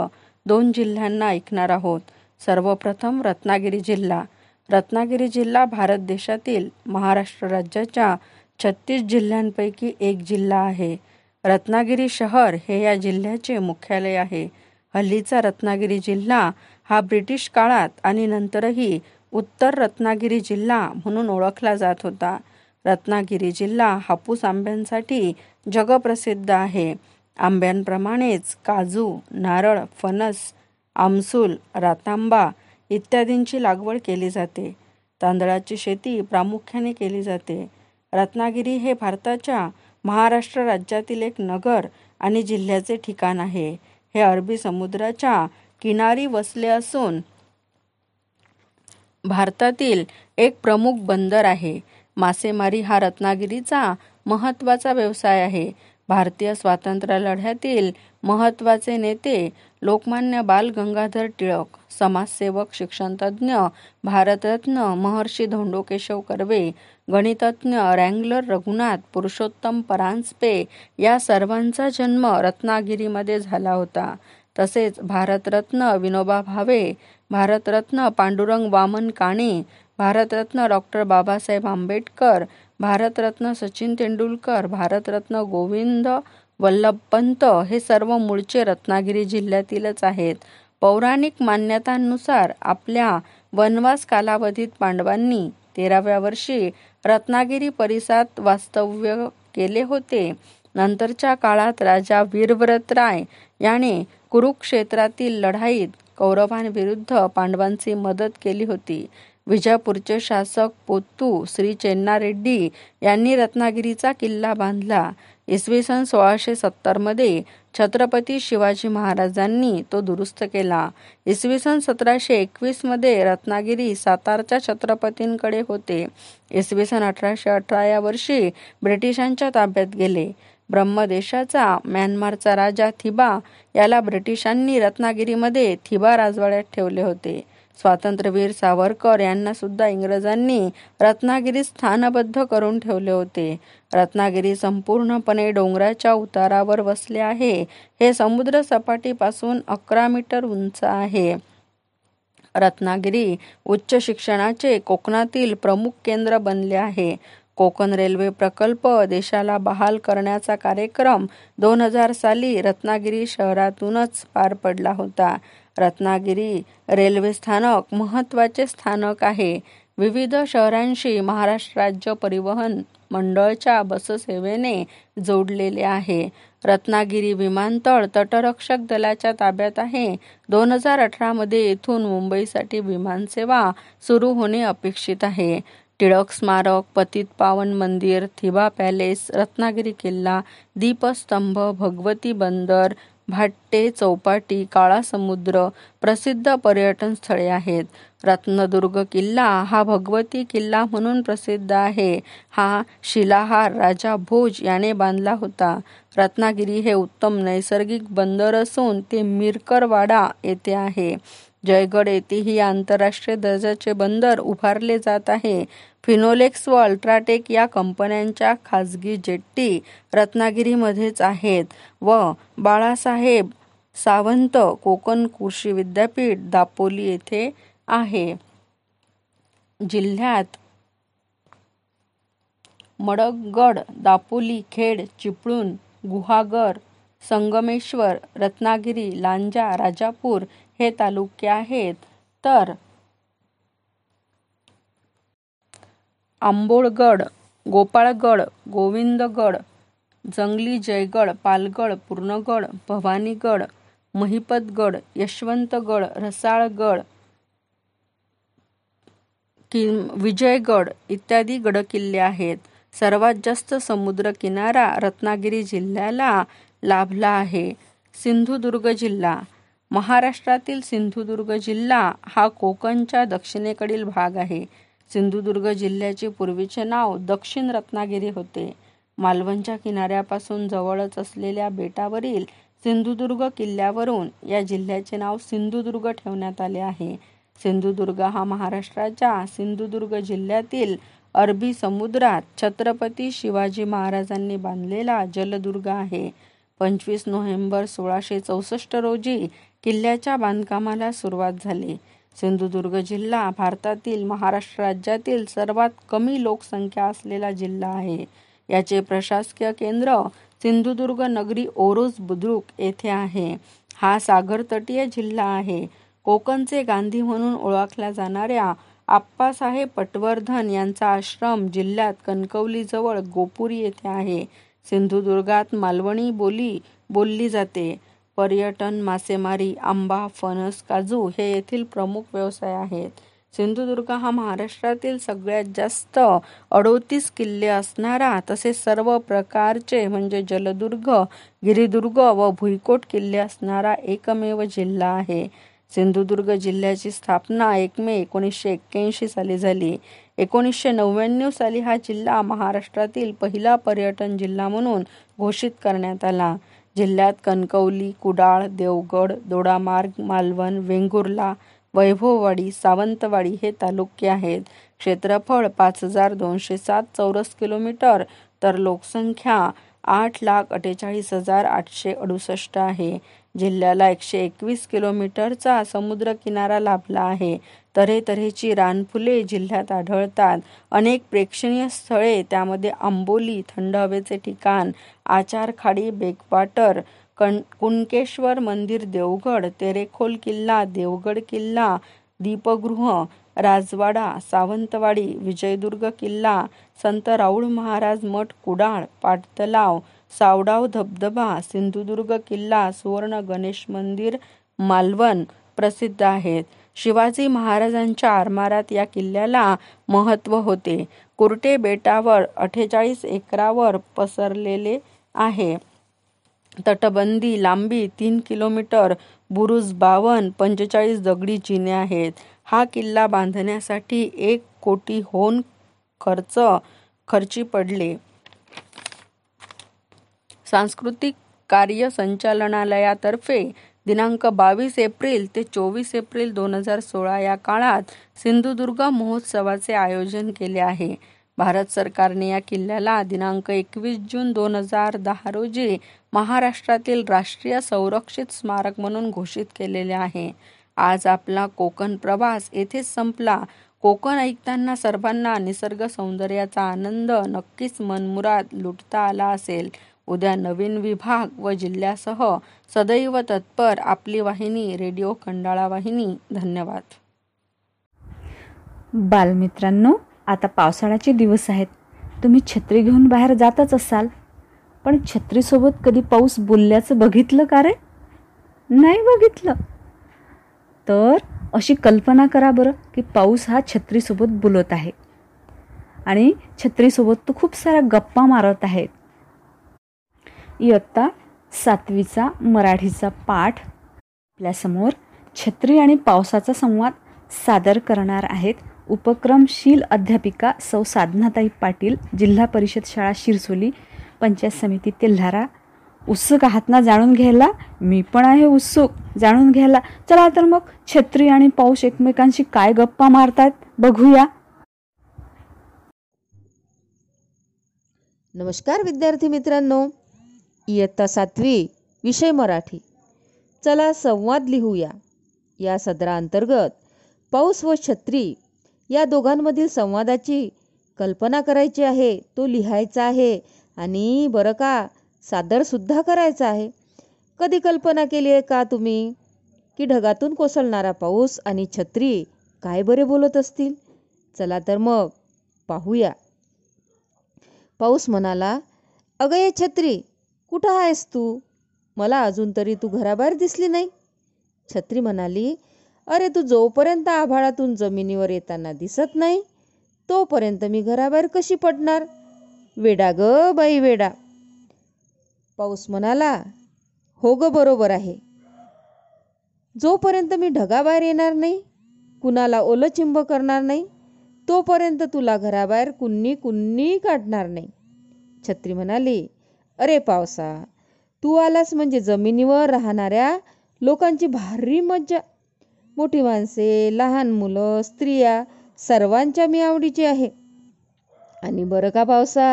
दोन जिल्ह्यांना ऐकणार आहोत. सर्वप्रथम रत्नागिरी जिल्हा. रत्नागिरी जिल्हा भारत देशातील महाराष्ट्र राज्याच्या छत्तीस जिल्ह्यांपैकी एक जिल्हा आहे. रत्नागिरी शहर हे या जिल्ह्याचे मुख्यालय आहे. हल्लीचा रत्नागिरी जिल्हा हा ब्रिटिश काळात आणि नंतरही उत्तर रत्नागिरी जिल्हा म्हणून ओळखला जात होता. रत्नागिरी जिल्हा हापूस आंब्यांसाठी जगप्रसिद्ध आहे. आंब्यांप्रमाणेच काजू नारळ फणस आमसूल रातांबा इत्यादींची लागवड केली जाते. तांदळाची शेती प्रामुख्याने केली जाते. रत्नागिरी हे भारताच्या महाराष्ट्र राज्यातील एक नगर आणि जिल्ह्याचे ठिकाण आहे. हे अरबी समुद्राच्या किनारी वसले असून भारतातील एक प्रमुख बंदर आहे. मासेमारी हा रत्नागिरीचा महत्त्वाचा व्यवसाय आहे. भारतीय स्वातंत्र्य लढ्यातील महत्त्वाचे नेते लोकमान्य बाल गंगाधर टिळक समाजसेवक शिक्षणतज्ज्ञ भारतरत्न महर्षी धोंडो केशव कर्वे गणितज्ञ रँगलर रघुनाथ पुरुषोत्तम परांजपे या सर्वांचा जन्म रत्नागिरीमध्ये झाला होता. तसेच भारतरत्न विनोबा भावे भारतरत्न पांडुरंग वामन काणे भारतरत्न डॉक्टर बाबासाहेब आंबेडकर भारतरत्न सचिन तेंडुलकर भारतरत्न गोविंद वल्लभपंत हे सर्व मूळचे रत्नागिरी जिल्ह्यातीलच आहेत. पौराणिक मान्यतांनुसार आपल्या वनवास कालावधीत पांडवांनी तेराव्या वर्षी रत्नागिरी परिसरात वास्तव्य केले होते. नंतरच्या काळात राजा वीरव्रत राय याने कुरुक्षेत्रातील लढाईत कौरवांविरुद्ध पांडवांची मदत केली होती. विजापूरचे शासक पोतू श्री चेन्नारेड्डी यांनी रत्नागिरीचा किल्ला बांधला. इसवी सन सोळाशे सत्तरमध्ये छत्रपती शिवाजी महाराजांनी तो दुरुस्त केला. इसवी सन सतराशे एकवीसमध्ये रत्नागिरी सातारच्या छत्रपतींकडे होते. इसवी सन अठराशे अठरा या वर्षी ब्रिटिशांच्या ताब्यात गेले. ब्रह्मदेशाचा म्यानमारचा राजा थिबा याला ब्रिटिशांनी रत्नागिरीमध्ये थिबा राजवाड्यात ठेवले होते. स्वातंत्र्यवीर सावरकर यांना सुद्धा इंग्रजांनी रत्नागिरीत स्थानबद्ध करून ठेवले होते. रत्नागिरी संपूर्णपणे डोंगराच्या उतारावर वसले आहे. हे समुद्र सपाटीपासून अकरा मीटर उंच आहे. रत्नागिरी उच्च शिक्षणाचे कोकणातील प्रमुख केंद्र बनले आहे. कोकण रेल्वे प्रकल्प देशाला बहाल करण्याचा कार्यक्रम दोन हजार साली रत्नागिरी शहरातूनच पार पडला होता. रत्नागिरी रेल्वे स्थानक महत्त्वाचे स्थानक आहे. विविध शहरांशी महाराष्ट्र राज्य परिवहन मंडळच्या बससेवेने जोडलेले आहे. रत्नागिरी विमानतळ तटरक्षक दलाच्या ताब्यात आहे. दोन हजार अठरामध्ये येथून मुंबईसाठी विमानसेवा सुरू होणे अपेक्षित आहे. टिळक स्मारक पतित पावन मंदिर थिबा पॅलेस रत्नागिरी किल्ला दीपस्तंभ भगवती बंदर भाट्टे चौपाटी काळा समुद्र प्रसिद्ध पर्यटन स्थळे आहेत. रत्नदुर्ग किल्ला हा भगवती किल्ला म्हणून प्रसिद्ध आहे. हा शिलाहार राजा भोज याने बांधला होता. रत्नागिरी हे उत्तम नैसर्गिक बंदर असून ते मिरकरवाडा येथे आहे. जयगड येथेही आंतरराष्ट्रीय दर्जाचे बंदर उभारले जात आहे. फिनोलेक्स व अल्ट्राटेक या कंपन्यांच्या खाजगी जेट्टी रत्नागिरीमध्येच आहेत व बाळासाहेब सावंत कोकण कृषी विद्यापीठ दापोली येथे आहे. जिल्ह्यात मडगड दापोली खेड चिपळूण गुहागर संगमेश्वर रत्नागिरी लांजा राजापूर हे तालुके आहेत. तर आंबोळगड गोपाळगड गोविंदगड जंगली जयगड पालगड पूर्णगड भवानीगड महिपतगड यशवंतगड रसाळगड कि विजयगड इत्यादी गडकिल्ले आहेत. सर्वात जास्त समुद्र किनारा रत्नागिरी जिल्ह्याला लाभला आहे. सिंधुदुर्ग जिल्हा महाराष्ट्रातील सिंधुदुर्ग जिल्हा हा कोकणच्या दक्षिणेकडील भाग आहे. सिंधुदुर्ग जिल्ह्याचे पूर्वीचे नाव दक्षिण रत्नागिरी होते. मालवणच्या किनाऱ्यापासून जवळच असलेल्या बेटावरील सिंधुदुर्ग किल्ल्यावरून या जिल्ह्याचे नाव सिंधुदुर्ग ठेवण्यात आले आहे. सिंधुदुर्ग हा महाराष्ट्राच्या सिंधुदुर्ग जिल्ह्यातील अरबी समुद्रात छत्रपती शिवाजी महाराजांनी बांधलेला जलदुर्ग आहे. पंचवीस नोव्हेंबर सोळाशे चौसष्ट रोजी किल्ल्याच्या बांधकामाला सुरुवात झाली. सिंधुदुर्ग जिल्हा भारतातील महाराष्ट्र राज्यातील सर्वात कमी लोकसंख्या असलेला जिल्हा आहे. याचे प्रशासकीय केंद्र सिंधुदुर्ग नगरी ओरोस बुद्रुक येथे आहे. हा सागरतटीय जिल्हा आहे. कोकणचे गांधी म्हणून ओळखल्या जाणाऱ्या आप्पासाहेब पटवर्धन यांचा आश्रम जिल्ह्यात कणकवलीजवळ गोपुरी येथे आहे. सिंधुदुर्गात मालवणी बोली बोलली जाते. पर्यटन मासेमारी आंबा फणस काजू हे येथील प्रमुख व्यवसाय आहेत. सिंधुदुर्ग हा महाराष्ट्रातील सगळ्यात जास्त अडोतीस किल्ले असणारा तसेच सर्व प्रकारचे म्हणजे जलदुर्ग गिरिदुर्ग व भुईकोट किल्ले असणारा एकमेव जिल्हा आहे. सिंधुदुर्ग जिल्ह्याची स्थापना एक मे एकोणीसशे एक्क्याऐंशी साली झाली. एकोणीसशे नव्याण्णव साली हा जिल्हा महाराष्ट्रातील पहिला पर्यटन जिल्हा म्हणून घोषित करण्यात आला. जिल्ह्यात कणकवली कुडाळ देवगड दोडामार्ग मालवण वेंगुर्ला वैभववाडी सावंतवाडी हे तालुके आहेत. क्षेत्रफळ पाच हजार दोनशे सात चौरस किलोमीटर तर लोकसंख्या आठ लाख अठ्ठेचाळीस हजार आठशे अडुसष्ट आहे. जिल्ह्याला एकशे एकवीस किलोमीटरचा समुद्र किनारा लाभला आहे. तऱ्हेतऱ्हेची रानफुले जिल्ह्यात आढळतात. अनेक प्रेक्षणीय स्थळे त्यामध्ये आंबोली थंड हवेचे ठिकाण आचारखाडी बेकवाटर कण कुणकेश्वर मंदिर देवगड तेरेखोल किल्ला देवगड किल्ला दीपगृह राजवाडा सावंतवाडी विजयदुर्ग किल्ला संत राऊळ महाराज मठ कुडाळ पाटतलाव सावडाव धबधबा सिंधुदुर्ग किल्ला सुवर्ण गणेश मंदिर मालवण प्रसिद्ध आहेत. शिवाजी महाराजांच्या आरमारात या किल्ल्याला महत्त्व होते. कुर्टे बेटावर अठ्ठेचाळीस एकरावर पसरलेले आहे. तटबंदी लांबी तीन किलोमीटर बुरुज बावन पंचेचाळीस दगडी जिने आहेत. हा किल्ला बांधण्यासाठी एक कोटीहून खर्च खर्ची पडले. सांस्कृतिक कार्य संचालनालयातर्फे दिनांक बावीस एप्रिल ते चोवीस एप्रिल दोन हजार सोळा या काळात सिंधुदुर्ग महोत्सवाचे आयोजन केले आहे. भारत सरकारने या किल्ल्याला दिनांक एकवीस जून दोन हजार दहा रोजी महाराष्ट्रातील राष्ट्रीय संरक्षित स्मारक म्हणून घोषित केलेले आहे. आज आपला कोकण प्रवास येथेच संपला. कोकण ऐकताना सर्वांना निसर्ग सौंदर्याचा आनंद नक्कीच मनमुराद लुटता आला असेल. उद्या नवीन विभाग व जिल्ह्यासह सदैव तत्पर आपली वाहिनी रेडिओ खंडाळा वाहिनी. धन्यवाद. बालमित्रांनो आता पावसाळ्याचे दिवस आहेत. तुम्ही छत्री घेऊन बाहेर जातच असाल. पण छत्रीसोबत कधी पाऊस बोलल्याचं बघितलं का रे? नाही बघितलं. तर अशी कल्पना करा बरं की पाऊस हा छत्रीसोबत बोलत आहे. आणि छत्रीसोबत तो खूप साऱ्या गप्पा मारत आहेत. इयत्ता सातवीचा मराठीचा पाठ. आपल्यासमोर छत्री आणि पावसाचा संवाद सादर करणार आहेत उपक्रमशील अध्यापिका सौ साधनाताई पाटील जिल्हा परिषद शाळा शिरसोली पंचायत समिती तेल्हारा. उत्सुक आहात ना जाणून घ्यायला? मी पण आहे उत्सुक जाणून घ्यायला. चला तर मग छत्री आणि पाऊस एकमेकांशी काय गप्पा मारतात बघूया. नमस्कार विद्यार्थी मित्रांनो. इयत्ता सातवी विषय मराठी. चला संवाद लिहूया. या सदराअंतर्गत पाऊस व छत्री या दोघांमधील संवादाची कल्पना करायची आहे. तो लिहायचा आहे आणि बरं का सादरसुद्धा करायचा आहे. कधी कल्पना केली आहे का तुम्ही? की ढगातून कोसळणारा पाऊस आणि छत्री काय बरे बोलत असतील? चला तर मग पाहूया. पाऊस म्हणाला अगं ये छत्री कुठं आहेस तू? मला अजून तरी तू घराबाहेर दिसली नाही. छत्री म्हणाली अरे तू जोपर्यंत आभाळातून जमिनीवर येताना दिसत नाही तोपर्यंत मी घराबाहेर कशी पडणार? वेडा ग बाई वेडा. पाऊस म्हणाला हो ग बरोबर आहे. जोपर्यंत मी ढगाबाहेर येणार नाही कुणाला ओलं चिंब करणार नाही तोपर्यंत तुला घराबाहेर कुन्नी कुन्नी काढणार नाही. छत्री म्हणाली अरे पावसा तू आलास म्हणजे जमिनीवर राहणाऱ्या लोकांची भारी मज्जा. मोठी माणसे लहान मुलं स्त्रिया सर्वांच्या मी आवडीची आहे. आणि बरं का पावसा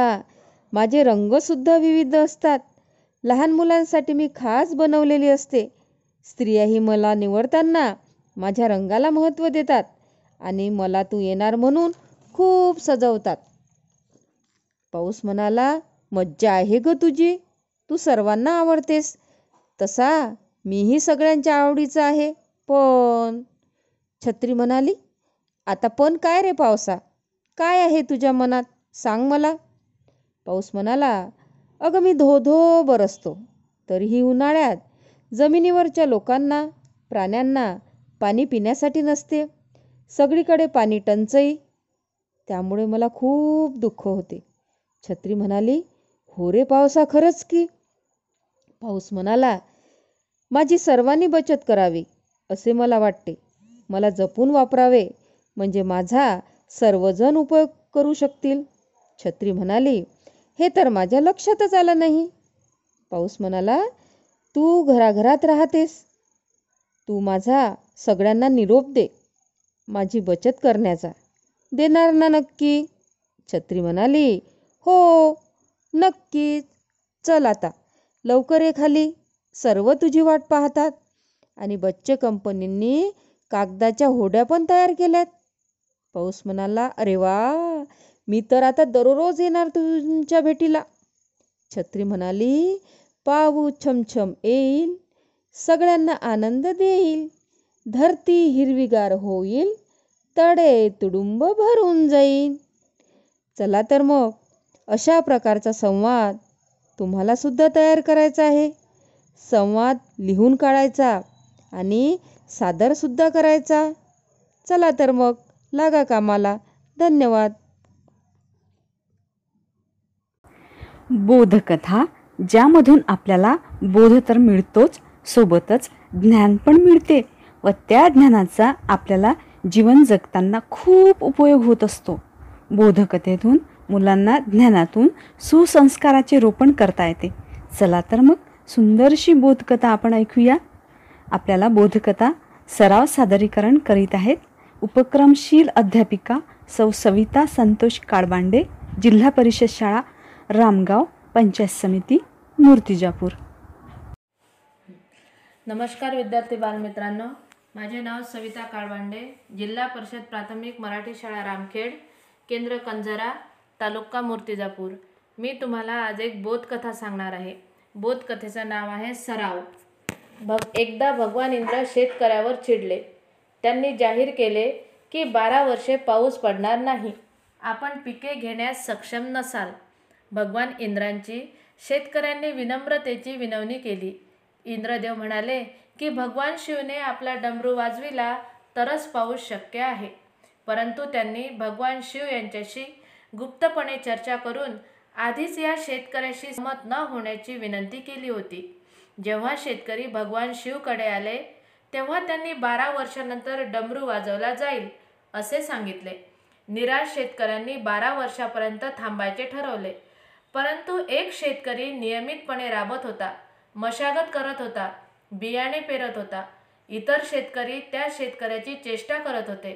माझे रंगसुद्धा विविध असतात. लहान मुलांसाठी मी खास बनवलेली असते. स्त्रियाही मला निवडताना माझ्या रंगाला महत्त्व देतात आणि मला तू येणार म्हणून खूप सजवतात. पाऊस म्हणाला मज्जा आहे ग तुझी. तू सर्वांना आवडतेस. तसा मीही सगळ्यांच्या आवडीचा आहे. पण छत्री म्हणाली आता पण काय रे पावसा? काय आहे तुझ्या मनात? सांग मला. पाऊस म्हणाला अगं मी धो धो बरसतो तरीही उन्हाळ्यात जमिनीवरच्या लोकांना प्राण्यांना पाणी पिण्यासाठी नसते. सगळीकडे पाणी टंचाई. त्यामुळे मला खूप दुःख होते. छत्री म्हणाली हो रे पावसा खरंच की? पाऊस म्हणाला माझी सर्वांनी बचत करावी असे मला वाटते. मला जपून वापरावे म्हणजे माझा सर्वजण उपयोग करू शकतील. छत्री म्हणाली हे तर माझ्या लक्षातच आलं नाही. पाऊस म्हणाला तू घराघरात राहतेस. तू माझा सगळ्यांना निरोप दे माझी बचत करण्याचा. देणार ना नक्की? छत्री म्हणाली हो नक्कीच. चल आता. लवकर ये खाली. सर्व तुझी वाट पाहतात. आणि बच्चे कंपनींनी कागदाच्या होड्या पण तयार केल्यात. पाऊस म्हणाला अरे वा! मी तर आता दररोज येणार तुमच्या भेटीला. छत्री म्हणाली पाऊस छमछम येईल. सगळ्यांना आनंद देईल. धरती हिरवीगार होईल. तडे तुडुंब भरून जाईल. चला तर मग. अशा प्रकारचा संवाद तुम्हाला सुद्धा तयार करायचा आहे. संवाद लिहून काढायचा आणि सादरसुद्धा करायचा. चला तर मग लागा कामाला. धन्यवाद. बोधकथा ज्यामधून आपल्याला बोध तर मिळतोच सोबतच ज्ञान पण मिळते व त्या ज्ञानाचा आपल्याला जीवन जगताना खूप उपयोग होत असतो. बोधकथेतून मुलांना ज्ञानातून सुसंस्काराचे रोपण करता येते. चला तर मग सुंदरशी बोधकथा आपण ऐकूया. आपल्याला बोधकथा सराव सादरीकरण करीत आहेत उपक्रमशील अध्यापिका सौ सविता संतोष काळबांडे जिल्हा परिषद शाळा रामगाव पंचायत समिती मूर्तिजापूर. नमस्कार विद्यार्थी बालमित्रांनो. माझे नाव सविता काळबांडे जिल्हा परिषद प्राथमिक मराठी शाळा रामखेड केंद्र कंजरा तालुका मूर्तिजापूर. मी तुम्हाला आज एक बोधकथा सांगणार आहे. बोधकथेचं नाव आहे सराव. भग एकदा भगवान इंद्र शेतकऱ्यावर चिडले. त्यांनी जाहीर केले की बारा वर्षे पाऊस पडणार नाही. आपण पिके घेण्यास सक्षम नसाल. भगवान इंद्रांची शेतकऱ्यांनी विनम्रतेची विनवणी केली. इंद्रदेव म्हणाले की भगवान शिवने आपला डमरू वाजविला तरच पाऊस शक्य आहे. परंतु त्यांनी भगवान शिव यांच्याशी गुप्तपणे चर्चा करून आधीच या शेतकऱ्याशी सहमत न होण्याची विनंती केली होती. जेव्हा शेतकरी भगवान शिवकडे आले तेव्हा त्यांनी बारा वर्षानंतर डमरू वाजवला जाईल असे सांगितले. निराश शेतकऱ्यांनी बारा वर्षापर्यंत थांबायचे ठरवले. परंतु एक शेतकरी नियमितपणे राबत होता मशागत करत होता बियाणे पेरत होता. इतर शेतकरी त्या शेतकऱ्याची चेष्टा करत होते.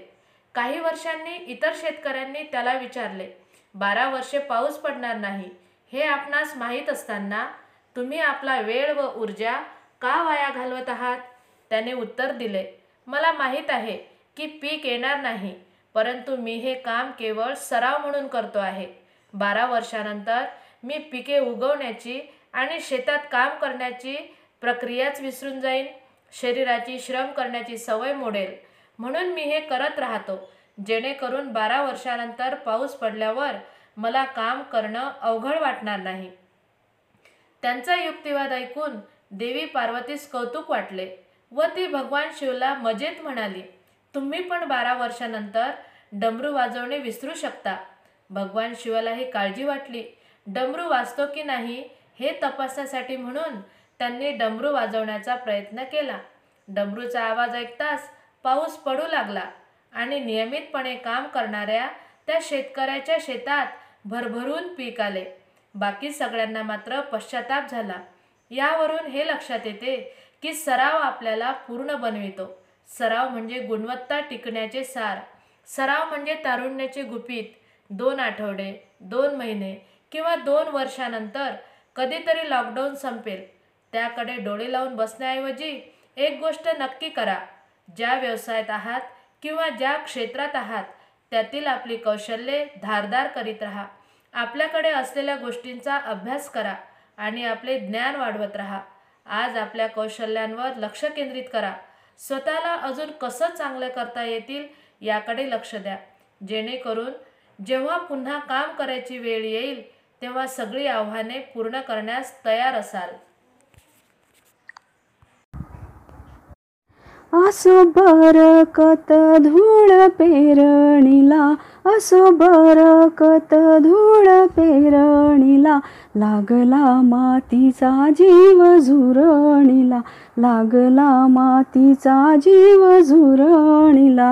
काही वर्षांनी इतर शेतकऱ्यांनी त्याला विचारले बारा वर्षे पाऊस पडणार नाही. हे आपणास माहीत असताना तुम्ही आपला वेळ व ऊर्जा का वाया घालवत आहात? त्याने उत्तर दिले मला माहीत आहे की पीक येणार नाही परंतु मी हे काम केवळ सराव म्हणून करतो आहे. बारा वर्षानंतर मी पिके उगवण्याची आणि शेतात काम करण्याची प्रक्रियाच विसरून जाईन. शरीराची श्रम करण्याची सवय मोडेल. म्हणून मी हे करत राहतो. जेणेकरून बारा वर्षानंतर पाऊस पडल्यावर मला काम करणं अवघड वाटणार नाही. त्यांचा युक्तिवाद ऐकून देवी पार्वतीस कौतुक वाटले व ती भगवान शिवला मजेत म्हणाली तुम्ही पण बारा वर्षानंतर डमरू वाजवणे विसरू शकता. भगवान शिवालाही काळजी वाटली. डमरू वाजतो की नाही हे तपासण्यासाठी म्हणून त्यांनी डमरू वाजवण्याचा प्रयत्न केला. डमरूचा आवाज ऐकताच पाऊस पडू लागला. आणि नियमितपणे काम करणाऱ्या त्या शेतकऱ्याच्या शेतात भरभरून पीक आले. बाकी सगळ्यांना मात्र पश्चाताप झाला. यावरून हे लक्षात येते की सराव आपल्याला पूर्ण बनवितो. सराव म्हणजे गुणवत्ता टिकण्याचे सार. सराव म्हणजे तारुण्याचे गुपित. दोन आठवडे दोन महिने किंवा दोन वर्षानंतर कधीतरी लॉकडाऊन संपेल. त्याकडे डोळे लावून बसण्याऐवजी एक गोष्ट नक्की करा. ज्या व्यवसायात आहात किंवा ज्या क्षेत्रात आहात त्यातील आपली कौशल्ये धारदार करीत राहा. आपल्याकडे असलेल्या गोष्टींचा अभ्यास करा आणि आपले ज्ञान वाढवत राहा. आज आपल्या कौशल्यांवर लक्ष केंद्रित करा. स्वतःला अजून कसं चांगलं करता येतील याकडे लक्ष द्या. जेणेकरून जेव्हा पुन्हा काम करायची वेळ येईल तेव्हा सगळी आव्हाने पूर्ण करण्यास तयार असाल. असो बरकत धूळ पेरणीला असो बरकत धूळ पेरणीला लागला मातीचा जीव झुरणीला लागला मातीचा जीव झुरणीला.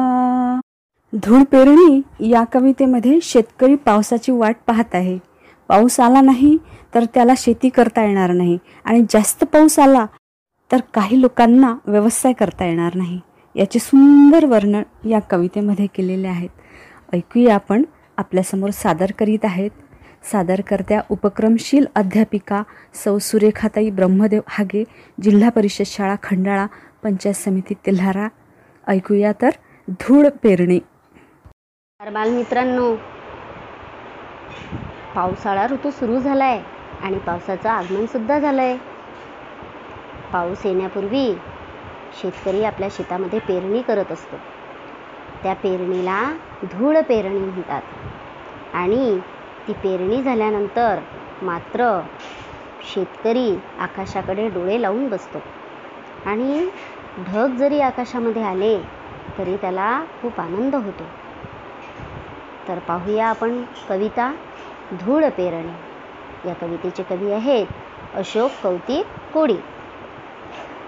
धूळ पेरणी या कवितेमध्ये शेतकरी पावसाची वाट पाहत आहे. पाऊस आला नाही तर त्याला शेती करता येणार नाही. आणि जास्त पाऊस आला तर काही लोकांना व्यवसाय करता येणार नाही. याचे सुंदर वर्णन या कवितेमध्ये केलेले आहेत. ऐकूया आपण आपल्यासमोर सादर करीत आहेत. सादरकर्त्या उपक्रमशील अध्यापिका सौ सुरेखाताई ब्रह्मदेव हागे जिल्हा परिषद शाळा खंडाळा पंचायत समिती तिल्हारा. ऐकूया तर धूळ पेरणे. बालमित्रांनो. पावसाळा ऋतू सुरू झाला आहे आणि पावसाचं आगमनसुद्धा झालं आहे पाऊस येण्यापूर्वी शेतकरी आपल्या शेतामध्ये पेरणी करत असतो. त्या पेरणीला धूळ पेरणी म्हणतात. आणि ती पेरणी झाल्यानंतर मात्र शेतकरी आकाशाकडे डोळे लावून बसतो. आणि ढग जरी आकाशामध्ये आले तरी त्याला खूप आनंद होतो. तर पाहूया आपण कविता धूळ पेरणी. या कवितेचे कवी आहेत अशोक कौतिक कोडी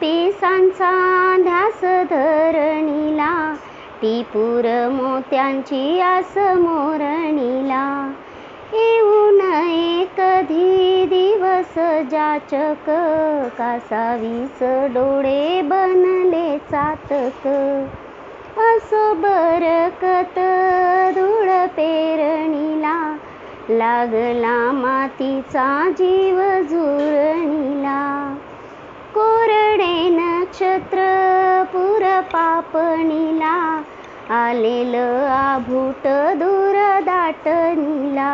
पिसांचा ध्यास धरणीला टिपूर मोत्यांची आस मोरणीला. येऊ नये कधी दिवस जाचक कासावीस डोळे बनले चातक. असो बरकत धूळ पेरणीला लागला मातीचा जीव झुरणीला कोरडे नक्षत्र पुर पापणीला आलेलं आभूट दूर दाटणीला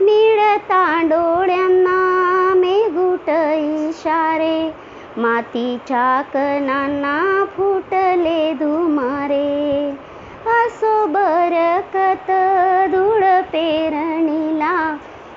मिळता डोळ्यांना मेघुट इशारे मातीच्या कणांना फुटले धुमारे. असो बरकत धूळ पेरणीला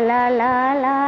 la la la la.